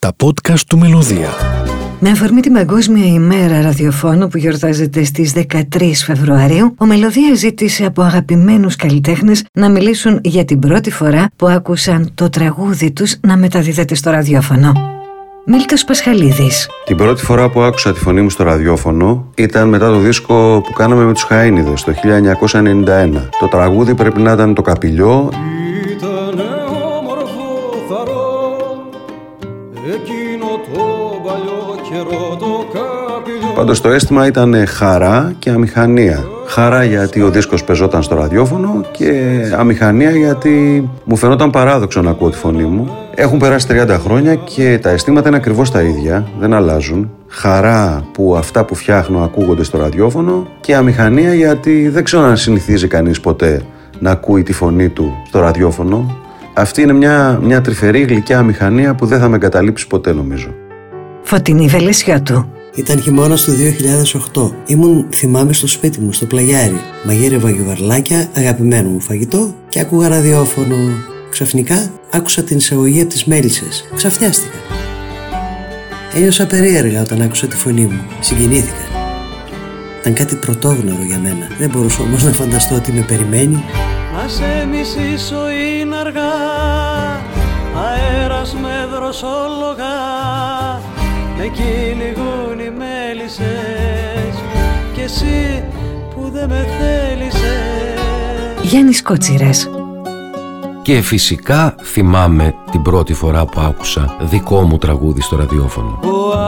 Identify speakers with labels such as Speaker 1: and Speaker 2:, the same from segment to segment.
Speaker 1: Τα podcast του Μελωδία.
Speaker 2: Με αφορμή την Παγκόσμια ημέρα ραδιοφώνου που γιορτάζεται στις 13 Φεβρουαρίου, ο Μελωδία ζήτησε από αγαπημένους καλλιτέχνες να μιλήσουν για την πρώτη φορά που άκουσαν το τραγούδι τους να μεταδίδεται στο ραδιόφωνο. Μίλτος Πασχαλίδης
Speaker 3: Την πρώτη φορά που άκουσα τη φωνή μου στο ραδιόφωνο ήταν μετά το δίσκο που κάναμε με τους Χαΐνιδες το 1991. Το τραγούδι πρέπει να ήταν το Καπηλιό Πάντως το αίσθημα ήταν χαρά και αμηχανία. Χαρά γιατί ο δίσκος πεζόταν στο ραδιόφωνο και αμηχανία γιατί μου φαινόταν παράδοξο να ακούω τη φωνή μου. Έχουν περάσει 30 χρόνια και τα αισθήματα είναι ακριβώς τα ίδια, δεν αλλάζουν. Χαρά που αυτά που φτιάχνω ακούγονται στο ραδιόφωνο και αμηχανία γιατί δεν ξέρω αν συνηθίζει κανείς ποτέ να ακούει τη φωνή του στο ραδιόφωνο. Αυτή είναι μια, μια τρυφερή γλυκιά αμηχανία που δεν θα με εγκαταλείψει ποτέ νομίζω.
Speaker 2: Φωτεινή Βελεσιώτου
Speaker 4: Ήταν χειμώνα του 2008. Ήμουν, θυμάμαι, στο σπίτι μου, στο πλαγιάρι. Μαγείρευα γιουβαρλάκια, αγαπημένο μου φαγητό και άκουγα ραδιόφωνο. Ξαφνικά άκουσα την εισαγωγή από τις μέλισσες. Ξαφνιάστηκα. Ένιωσα περίεργα όταν άκουσα τη φωνή μου. Συγκινήθηκα. Ήταν κάτι πρωτόγνωρο για μένα. Δεν μπορούσα όμως να φανταστώ ότι με περιμένει.
Speaker 5: Να σε μισήσω είναι αργά αέρας με δροσόλογα με κυνηγούν οι μέλισσες και εσύ που δεν με θέλησες
Speaker 2: Γιάννης Κότσιρας
Speaker 6: Και φυσικά θυμάμαι την πρώτη φορά που άκουσα δικό μου τραγούδι στο ραδιόφωνο.
Speaker 5: Ο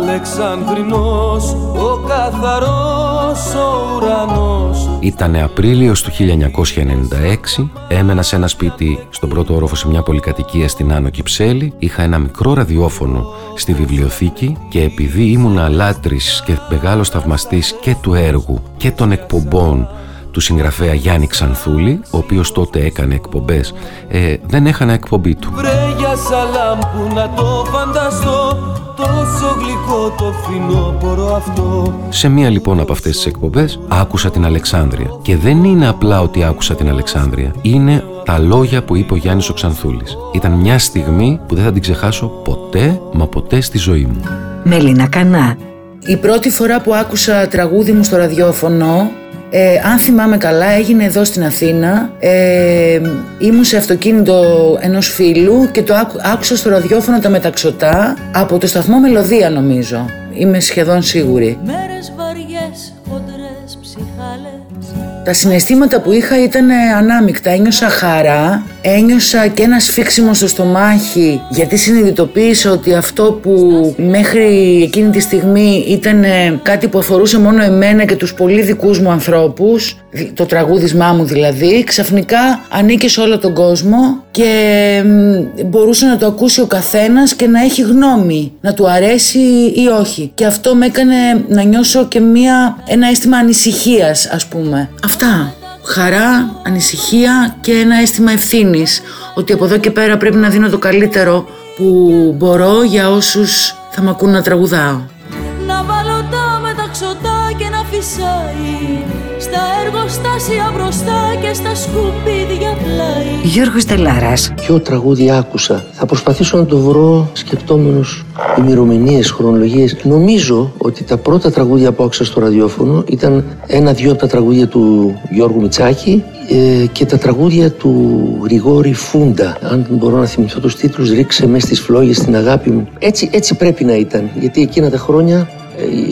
Speaker 5: Αλεξανδρινός, ο καθαρός, ο ουρανός.
Speaker 6: Ήτανε Απρίλιος του 1996, έμενα σε ένα σπίτι στον πρώτο όροφο σε μια πολυκατοικία στην Άνω Κυψέλη, είχα ένα μικρό ραδιόφωνο στη βιβλιοθήκη και επειδή ήμουν λάτρης και μεγάλος θαυμαστής και του έργου και των εκπομπών του συγγραφέα Γιάννη Ξανθούλη, ο οποίος τότε έκανε εκπομπές, ε, δεν έχανα εκπομπή του.
Speaker 5: Βρε για σαλάμ που να το φανταστώ Τόσο γλυκό το φθινόπωρο αυτό
Speaker 6: Σε μία λοιπόν από αυτές τις εκπομπές άκουσα την Αλεξάνδρεια. Και δεν είναι απλά ότι άκουσα την Αλεξάνδρεια. Είναι τα λόγια που είπε ο Γιάννης ο Ξανθούλης. Ήταν μια στιγμή που δεν θα την ξεχάσω ποτέ, μα ποτέ στη ζωή μου.
Speaker 2: Μελίνα Κανά
Speaker 7: Η πρώτη φορά που άκουσα τραγούδι μου στο ραδιόφωνο, ε, αν θυμάμαι καλά, έγινε εδώ στην Αθήνα. Ε, ήμουν σε αυτοκίνητο ενός φίλου και το άκου- άκουσα στο ραδιόφωνο τα μεταξωτά από το σταθμό Μελωδία νομίζω. Είμαι σχεδόν σίγουρη.
Speaker 8: Μέρες βαριές, χοντρές ψυχάλες
Speaker 7: Τα συναισθήματα που είχα ήταν ανάμεικτα. Ένιωσα χαρά, ένιωσα και ένα σφίξιμο στο στομάχι γιατί συνειδητοποίησα ότι αυτό που μέχρι εκείνη τη στιγμή ήταν κάτι που αφορούσε μόνο εμένα και τους πολύ δικούς μου ανθρώπους, το τραγούδισμά μου δηλαδή, ξαφνικά ανήκε σε όλο τον κόσμο και μ, μπορούσε να το ακούσει ο καθένας και να έχει γνώμη, να του αρέσει ή όχι. Και αυτό με έκανε να νιώσω και μια, ένα αίσθημα ανησυχίας ας πούμε. Αυτά. Χαρά, ανησυχία και ένα αίσθημα ευθύνης ότι από εδώ και πέρα πρέπει να δίνω το καλύτερο που μπορώ για όσους θα μ' ακούν να τραγουδάω.
Speaker 8: Να βάλω τα μεταξωτά και να φυσάει Στα εργοστάσια μπροστά και στα σκουπίδια πλάι
Speaker 2: Γιώργος Τελάρας
Speaker 4: Ποιο τραγούδι άκουσα. Θα προσπαθήσω να το βρω σκεπτόμενος ημερομηνίες, χρονολογίες. Νομίζω ότι τα πρώτα τραγούδια που άκουσα στο ραδιόφωνο ήταν ένα-δυο από τα τραγούδια του Γιώργου Μιτσάκη ε, και τα τραγούδια του Γρηγόρη Φούντα. Αν μπορώ να θυμηθώ τους τίτλους «Ρίξε μες στις φλόγες την αγάπη μου». Έτσι, έτσι πρέπει να ήταν, γιατί εκείνα τα χρόνια ε,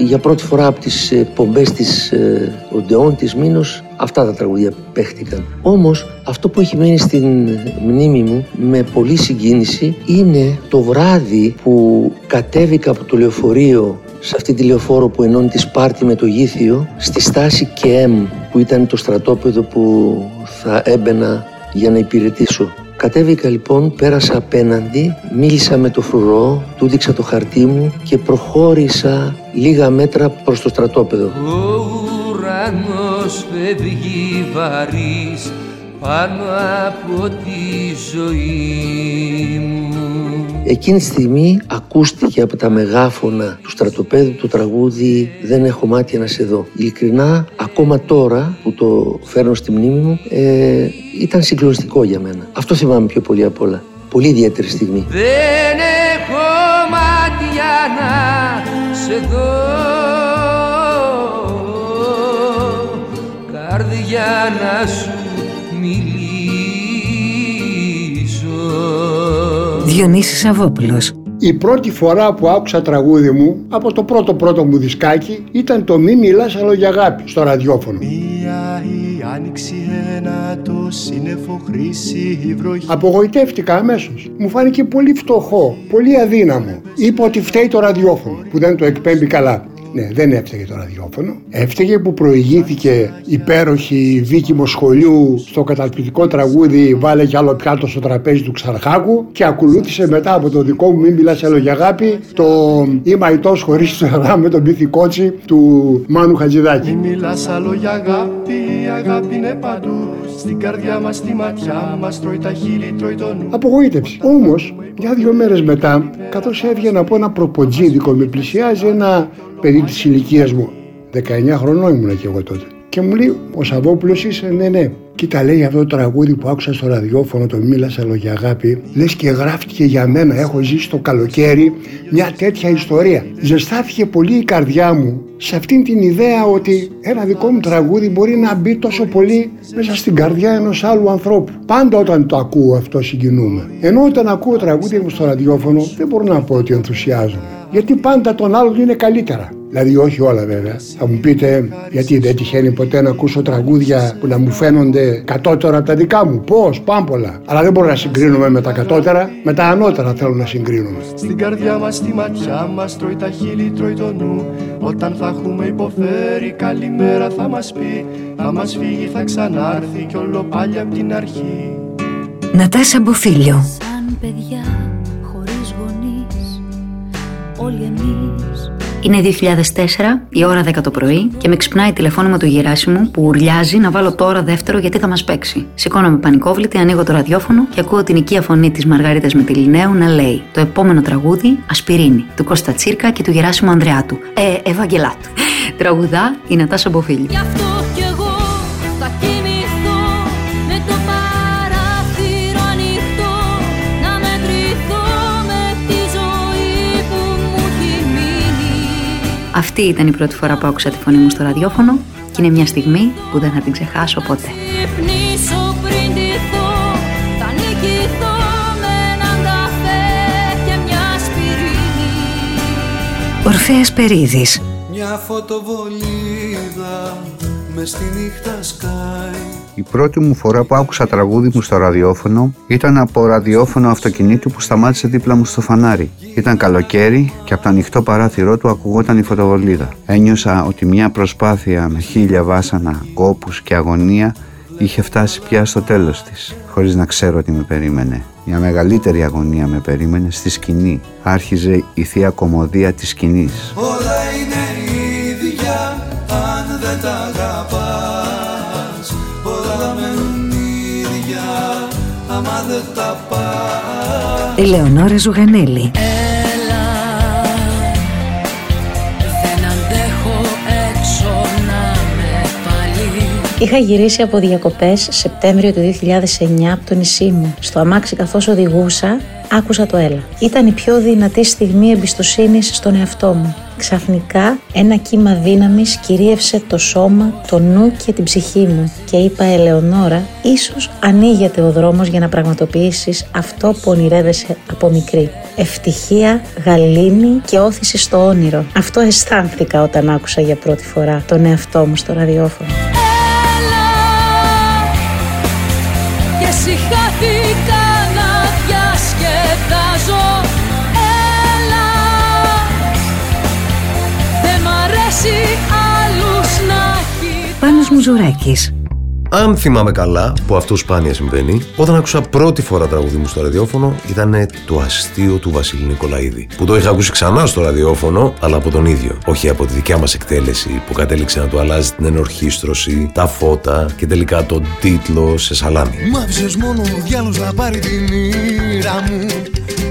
Speaker 4: για πρώτη φορά από τις ε, πομπές της ε, Οντεών της Μήνος αυτά τα τραγούδια παίχτηκαν. Όμως αυτό που έχει μείνει στην μνήμη μου με πολύ συγκίνηση είναι το βράδυ που κατέβηκα από το λεωφορείο σε αυτή τη λεωφόρο που ενώνει τη Σπάρτη με το Γήθιο στη στάση ΚΕΜ που ήταν το στρατόπεδο που θα έμπαινα για να υπηρετήσω. Κατέβηκα λοιπόν, πέρασα απέναντι, μίλησα με το φρουρό, του δείξα το χαρτί μου και προχώρησα λίγα μέτρα προς το στρατόπεδο.
Speaker 9: Ο ουρανός φεύγει βαρύς πάνω από τη ζωή μου
Speaker 4: Εκείνη τη στιγμή ακούστηκε από τα μεγάφωνα του στρατοπέδου το τραγούδι «Δεν έχω μάτια να σε δω». Ειλικρινά, ακόμα τώρα που το φέρνω στη μνήμη μου, ε, ήταν συγκλονιστικό για μένα. Αυτό θυμάμαι πιο πολύ απ' όλα. Πολύ ιδιαίτερη στιγμή.
Speaker 9: Δεν έχω
Speaker 10: εδώ καρδιά να σου
Speaker 5: Διονύσης Σαββόπουλος
Speaker 11: Η πρώτη φορά που άκουσα τραγούδι μου από το πρώτο πρώτο μου δισκάκι ήταν το «Μη μιλάς άλλο για αγάπη» στο ραδιόφωνο.
Speaker 12: Μία η άνοιξη ένα το σύννεφο χρήση βροχή
Speaker 11: Απογοητεύτηκα αμέσως. Μου φάνηκε πολύ φτωχό, πολύ αδύναμο. Είπα ότι φταίει το ραδιόφωνο που δεν το εκπέμπει καλά. Ναι, δεν έφταιγε το ραδιόφωνο. Έφταιγε που προηγήθηκε υπέροχη δίκημο σχολείου στο καταπληκτικό τραγούδι Βάλε κι άλλο πιάτο στο τραπέζι του Ξαρχάκου και ακολούθησε μετά από το δικό μου Μην μιλάς άλλο για αγάπη το Είμαι αητός χωρίς το αγάπη με τον Πίθη Κότσι του Μάνου Χατζηδάκη.
Speaker 12: Μη μιλάς άλλο για αγάπη, η αγάπη είναι παντού Στην καρδιά μας, στη ματιά μας, τρώει τα χείλη, τρώει το νου
Speaker 11: Απογοήτευση. Όμως, για δύο μέρες μετά, καθώς έβγαινα από ένα προποτζίδικο, με πλησιάζει ένα παιδί της ηλικίας μου. 19 χρονών ήμουν και εγώ τότε. Και μου λέει, Ο Σαββόπουλος είσαι, ναι, ναι. Κοίτα, λέει αυτό το τραγούδι που άκουσα στο ραδιόφωνο, το Μίλασα άλλο για αγάπη, λες και γράφτηκε για μένα. Έχω ζήσει το καλοκαίρι μια τέτοια ιστορία. Ζεστάθηκε πολύ η καρδιά μου σε αυτήν την ιδέα ότι ένα δικό μου τραγούδι μπορεί να μπει τόσο πολύ μέσα στην καρδιά ενός άλλου ανθρώπου. Πάντα όταν το ακούω αυτό συγκινούμε. Ενώ όταν ακούω τραγούδια μου στο ραδιόφωνο δεν μπορώ να πω ότι ενθουσιάζομαι. Γιατί πάντα τον άλλον είναι καλύτερα. Δηλαδή όχι όλα βέβαια. Θα μου πείτε γιατί δεν τυχαίνει ποτέ να ακούσω τραγούδια που να μου φαίνονται κατώτερα από τα δικά μου; Πώς, πάμπολα. Αλλά δεν μπορώ να συγκρίνουμε με τα κατώτερα, με τα ανώτερα θέλω να συγκρίνουμε.
Speaker 12: Στην καρδιά μας, στη ματιά μας, τρώει τα χείλη, τρώει το νου Όταν θα έχουμε υποφέρει, καλημέρα θα μας πει Θα μας φύγει, θα ξανάρθει κι όλο πάλι απ' την αρχή
Speaker 5: Νατάσα Μποφίλιο
Speaker 8: Σαν παιδιά χωρίς γονείς Όλοι εμείς
Speaker 13: Είναι 2004, η ώρα 10 το πρωί και με ξυπνάει τηλεφώνημα του Γεράσιμου που ουρλιάζει να βάλω τώρα δεύτερο γιατί θα μας παίξει. Σηκώνομαι πανικόβλητη, ανοίγω το ραδιόφωνο και ακούω την οικία φωνή της Μαργαρίτας Μετιλινέου να λέει Το επόμενο τραγούδι Ασπιρίνη του Κώστα Τσίρκα και του Γεράσιμου Ανδρεάτου. Ε, Ευαγγελάτου. Τραγουδά η Νατάσα Μποφίλιο. Αυτή ήταν η πρώτη φορά που άκουσα τη φωνή μου στο ραδιόφωνο και είναι μια στιγμή που δεν θα την ξεχάσω ποτέ.
Speaker 8: Ξυπνήσω πριν ντυθώ Θα νικηθώ με έναν καφέ και μια σπιρίνη
Speaker 5: Ορφέας Περίδης.
Speaker 14: Μια φωτοβολίδα μες στη νύχτα σκάει
Speaker 15: Η πρώτη μου φορά που άκουσα τραγούδι μου στο ραδιόφωνο ήταν από ραδιόφωνο αυτοκινήτου που σταμάτησε δίπλα μου στο φανάρι. Ήταν καλοκαίρι και από το ανοιχτό παράθυρό του ακουγόταν η φωτοβολίδα. Ένιωσα ότι μια προσπάθεια με χίλια βάσανα, κόπους και αγωνία είχε φτάσει πια στο τέλος της, χωρίς να ξέρω τι με περίμενε. Μια μεγαλύτερη αγωνία με περίμενε στη σκηνή. Άρχιζε η θεία κομμωδία της σκηνής.
Speaker 14: Όλα είναι ίδια αν δεν τα
Speaker 5: Ελεονόρα Ζουγανέλη
Speaker 16: Είχα γυρίσει από διακοπές Σεπτέμβριο του 2009 από το νησί μου. Στο αμάξι καθώς οδηγούσα, άκουσα το έλα. Ήταν η πιο δυνατή στιγμή εμπιστοσύνης στον εαυτό μου. Ξαφνικά ένα κύμα δύναμης κυρίευσε το σώμα, το νου και την ψυχή μου και είπα Ελεονόρα, ίσως ανοίγεται ο δρόμος για να πραγματοποιήσεις αυτό που ονειρεύεσαι από μικρή. Ευτυχία, γαλήνη και όθηση στο όνειρο. Αυτό αισθάνθηκα όταν άκουσα για πρώτη φορά τον εαυτό μου στο ραδιόφωνο.
Speaker 8: Και συχάθηκα να διασκεδάζω. Έλα Δεν μ' αρέσει άλλους να έχει
Speaker 5: Πάνος Μουζουράκης
Speaker 6: Αν θυμάμαι καλά, που αυτό σπάνια συμβαίνει, όταν άκουσα πρώτη φορά τραγούδι μου στο ραδιόφωνο ήταν το αστείο του Βασίλη Νικολαίδη. Που το είχα ακούσει ξανά στο ραδιόφωνο, αλλά από τον ίδιο. Όχι από τη δικιά μας εκτέλεση που κατέληξε να του αλλάζει την ενορχίστρωση, τα φώτα και τελικά τον τίτλο σε σαλάμι.
Speaker 14: Μ' άφησες μόνο ο διάλος να πάρει την μοίρα μου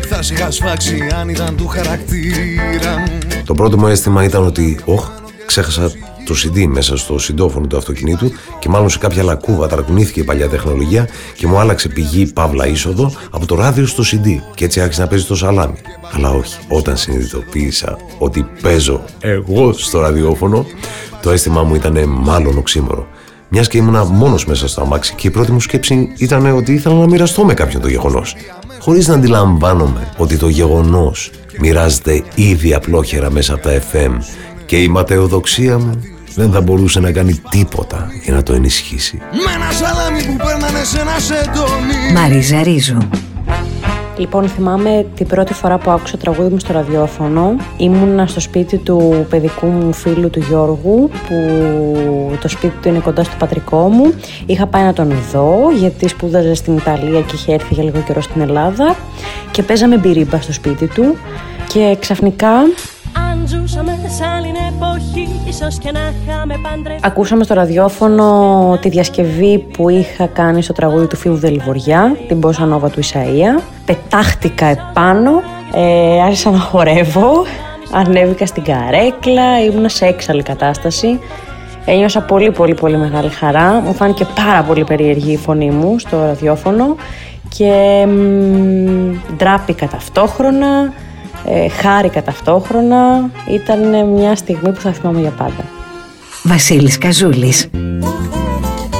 Speaker 14: Θα σε είχα σφάξει αν ήταν του χαρακτήρα μου
Speaker 6: Το πρώτο μου αίσθημα ήταν ότι, όχ, ξέχασα το CD μέσα στο συντόφωνο του αυτοκινήτου και μάλλον σε κάποια λακκούβα ταρακουνήθηκε η παλιά τεχνολογία και μου άλλαξε πηγή παύλα είσοδο από το ράδιο στο CD και έτσι άρχισε να παίζει το σαλάμι. Αλλά όχι, όταν συνειδητοποίησα ότι παίζω εγώ στο ραδιόφωνο, το αίσθημά μου ήταν μάλλον οξύμορο. Μιας και ήμουνα μόνος μέσα στο αμάξι και η πρώτη μου σκέψη ήταν ότι ήθελα να μοιραστώ με κάποιον το γεγονός. Χωρίς να αντιλαμβάνομαι ότι το γεγονός μοιράζεται ήδη απλόχερα μέσα από τα FM και η ματαιοδοξία μου δεν θα μπορούσε να κάνει τίποτα για να το ενισχύσει.
Speaker 8: Με ένα σαλάμι που παίρνανε σε ένα σεντόνι
Speaker 5: Μαρίζα Ρίζου.
Speaker 17: Λοιπόν, θυμάμαι την πρώτη φορά που άκουσα τραγούδι μου στο ραδιόφωνο. Ήμουνα στο σπίτι του παιδικού μου φίλου του Γιώργου, που το σπίτι του είναι κοντά στο πατρικό μου. Είχα πάει να τον δω, γιατί σπούδαζε στην Ιταλία και είχε έρθει για λίγο καιρό στην Ελλάδα. Και παίζαμε μπυρίμπα στο σπίτι του. Και ξαφνικά
Speaker 18: Αν ζούσαμε σε άλλη εποχή, ίσως και να είχαμε παντρευτεί.
Speaker 17: Ακούσαμε στο ραδιόφωνο τη διασκευή που είχα κάνει στο τραγούδι του Φίβου Δελβοριά, την Μπόσα Νόβα του Ισαΐα. Πετάχτηκα επάνω, ε, άρχισα να χορεύω, ανέβηκα στην καρέκλα, ήμουνα σε έξαλλη κατάσταση. Ένιωσα πολύ πολύ πολύ μεγάλη χαρά, μου φάνηκε πάρα πολύ περίεργη η φωνή μου στο ραδιόφωνο και μ, ντράπηκα ταυτόχρονα, ε, χάρηκα ταυτόχρονα. Ήταν μια στιγμή που θα θυμάμαι για πάντα.
Speaker 5: Βασίλης Καζούλης.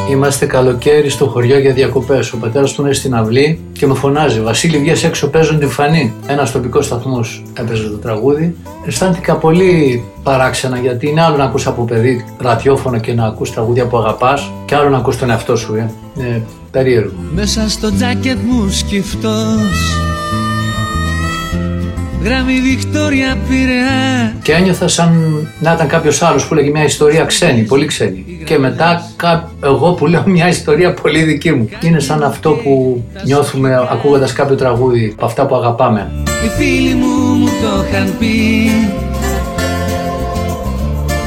Speaker 19: Είμαστε καλοκαίρι στο χωριό για διακοπές. Ο πατέρας του είναι στην αυλή και με φωνάζει: Βασίλη, βγες έξω, παίζουν τη φανή. Ένας τοπικός σταθμός έπαιζε το τραγούδι. Αισθάνθηκα πολύ παράξενα γιατί είναι άλλο να ακούς από παιδί ραδιόφωνο και να ακούς τραγούδια που αγαπάς και άλλο να ακούς τον εαυτό σου. Ε. Είναι περίεργο.
Speaker 20: Μέσα στο τζάκετ μου σκυφτός Γράμμι Βικτόρια Πειραιά
Speaker 19: Και ένιωθα σαν να ήταν κάποιος άλλος που λέγει μια ιστορία ξένη, πολύ ξένη. Και μετά κα- εγώ που λέω μια ιστορία πολύ δική μου. Είναι σαν αυτό που νιώθουμε ακούγοντας κάποιο τραγούδι από αυτά που αγαπάμε.
Speaker 20: Οι φίλοι μου μου το είχαν πει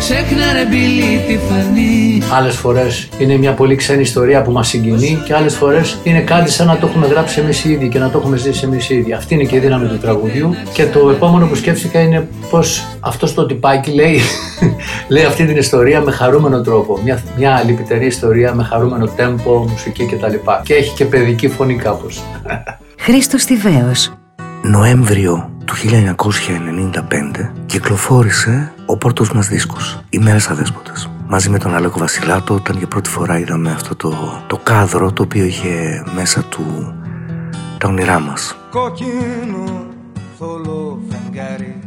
Speaker 20: Ξέχνα ρε μπιλί τη φανή
Speaker 19: Άλλες φορές είναι μια πολύ ξένη ιστορία που μας συγκινεί και άλλες φορές είναι κάτι σαν να το έχουμε γράψει εμείς οι ίδιοι και να το έχουμε ζήσει εμείς οι ίδιοι. Αυτή είναι και η δύναμη του τραγουδιού. Και το επόμενο που σκέφτηκα είναι πώς αυτός το τυπάκι λέει, λέει αυτή την ιστορία με χαρούμενο τρόπο. Μια, μια λυπητερή ιστορία με χαρούμενο τέμπο, μουσική κτλ. Και έχει και παιδική φωνή κάπως.
Speaker 5: Χρήστος Τιβαίος.
Speaker 9: Νοέμβριο του 1995 κυκλοφόρησε ο πρώτος μας δίσκος, «Οι Μέρες Αδέσποτες». Μαζί με τον Αλέκο Βασιλάτο, όταν για πρώτη φορά είδαμε αυτό το, το κάδρο το οποίο είχε μέσα του τα όνειρά μας.
Speaker 8: Κόκκινο θολό φεγγάρι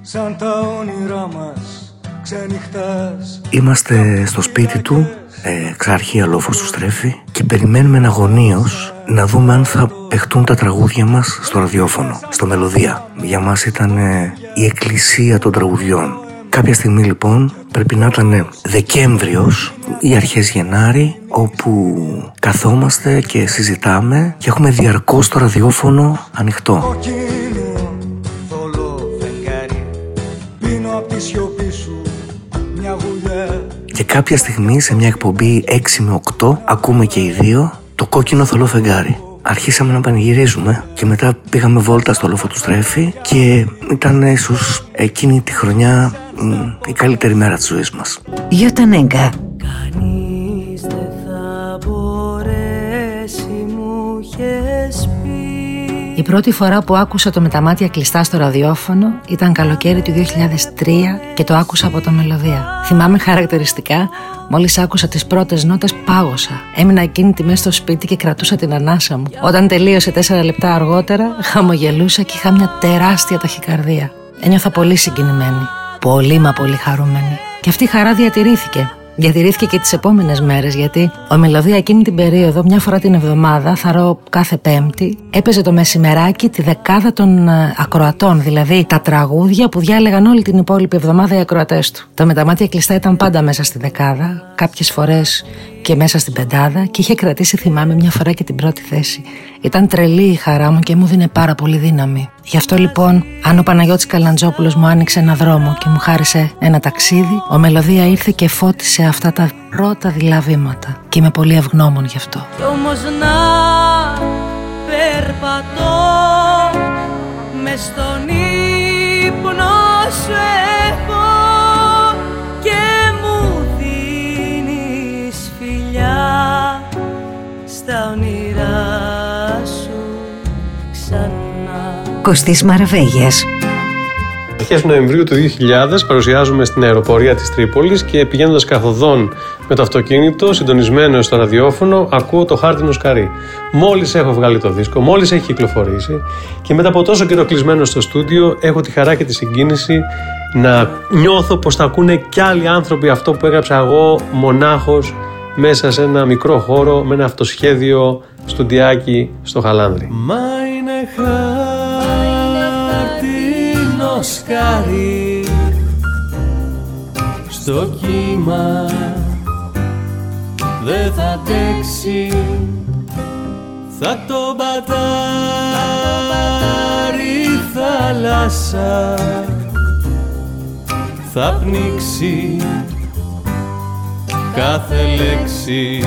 Speaker 8: Σαν τα όνειρά μας ξενυχτάς
Speaker 9: Είμαστε στο σπίτι του, ε, ξαρχία λόφος του στρέφει και περιμένουμε εναγωνίως να δούμε αν θα παιχτούν τα τραγούδια μας στο ραδιόφωνο, στο Μελωδία. Για μας ήταν ε, η εκκλησία των τραγουδιών. Κάποια στιγμή λοιπόν πρέπει να ήταν Δεκέμβριος ή αρχές Γενάρη όπου καθόμαστε και συζητάμε και έχουμε διαρκώς το ραδιόφωνο ανοιχτό.
Speaker 8: Κόκκινο θολό φεγγάρι Πίνω απ' τη σιωπή σου μια γουλιά
Speaker 9: Και κάποια στιγμή σε μια εκπομπή 6 με 8 ακούμε και οι δύο το κόκκινο θολό φεγγάρι. Αρχίσαμε να πανηγυρίζουμε και μετά πήγαμε βόλτα στο λόφο του στρέφη και ήταν ίσως εκείνη τη χρονιά μ, η καλύτερη μέρα της ζωής μας.
Speaker 5: Γιώτα Νέγκα.
Speaker 21: Πρώτη φορά που άκουσα το με τα μάτια κλειστά στο ραδιόφωνο ήταν καλοκαίρι του 2003 και το άκουσα από το Μελωδία. Θυμάμαι χαρακτηριστικά, μόλις άκουσα τις πρώτες νότες πάγωσα. Έμεινα ακίνητη μέσα στο σπίτι και κρατούσα την ανάσα μου. Όταν τελείωσε τέσσερα λεπτά αργότερα, χαμογελούσα και είχα μια τεράστια ταχυκαρδία. Ένιωθα πολύ συγκινημένη. Πολύ μα πολύ χαρούμενη. Και αυτή η χαρά διατηρήθηκε. Διατηρήθηκε και τις επόμενες μέρες, γιατί ο Μελωδία εκείνη την περίοδο, μια φορά την εβδομάδα, θαρώ κάθε Πέμπτη, έπαιζε το μεσημεράκι τη δεκάδα των ε, ακροατών, δηλαδή τα τραγούδια που διάλεγαν όλη την υπόλοιπη εβδομάδα οι ακροατές του. Το με τα μάτια κλειστά ήταν πάντα μέσα στη δεκάδα, κάποιες φορές και μέσα στην πεντάδα και είχε κρατήσει, θυμάμαι, μια φορά και την πρώτη θέση. Ήταν τρελή η χαρά μου και μου δίνε πάρα πολύ δύναμη. Γι' αυτό λοιπόν, αν ο Παναγιώτης Καλαντζόπουλος μου άνοιξε ένα δρόμο και μου χάρισε ένα ταξίδι, ο Μελωδία ήρθε και φώτισε αυτά τα πρώτα δειλά βήματα. Και είμαι πολύ ευγνώμων γι' αυτό.
Speaker 18: Κι όμως να περπατώ μες στον
Speaker 5: Κωστής Μαραβέγιας.
Speaker 19: Αρχές Νοεμβρίου του 2000 παρουσιάζουμε στην αεροπορία της Τρίπολης και πηγαίνοντας καθοδόν με το αυτοκίνητο, συντονισμένο στο ραδιόφωνο, ακούω το χάρτινο σκαρί. Μόλις έχω βγάλει το δίσκο, μόλις έχει κυκλοφορήσει και μετά από τόσο καιρό κλεισμένο στο στούντιο έχω τη χαρά και τη συγκίνηση να νιώθω πως θα ακούνε κι άλλοι άνθρωποι αυτό που έγραψα εγώ μονάχος μέσα σε ένα μικρό χώρο με ένα αυτοσχέδιο στουντιάκι στο Χαλάνδρι.
Speaker 9: Μα είναι χάρτινο σκαρί στο κύμα δεν θα αντέξει θα το πατάρει η θάλασσα. Θα πνίξει κάθε λέξη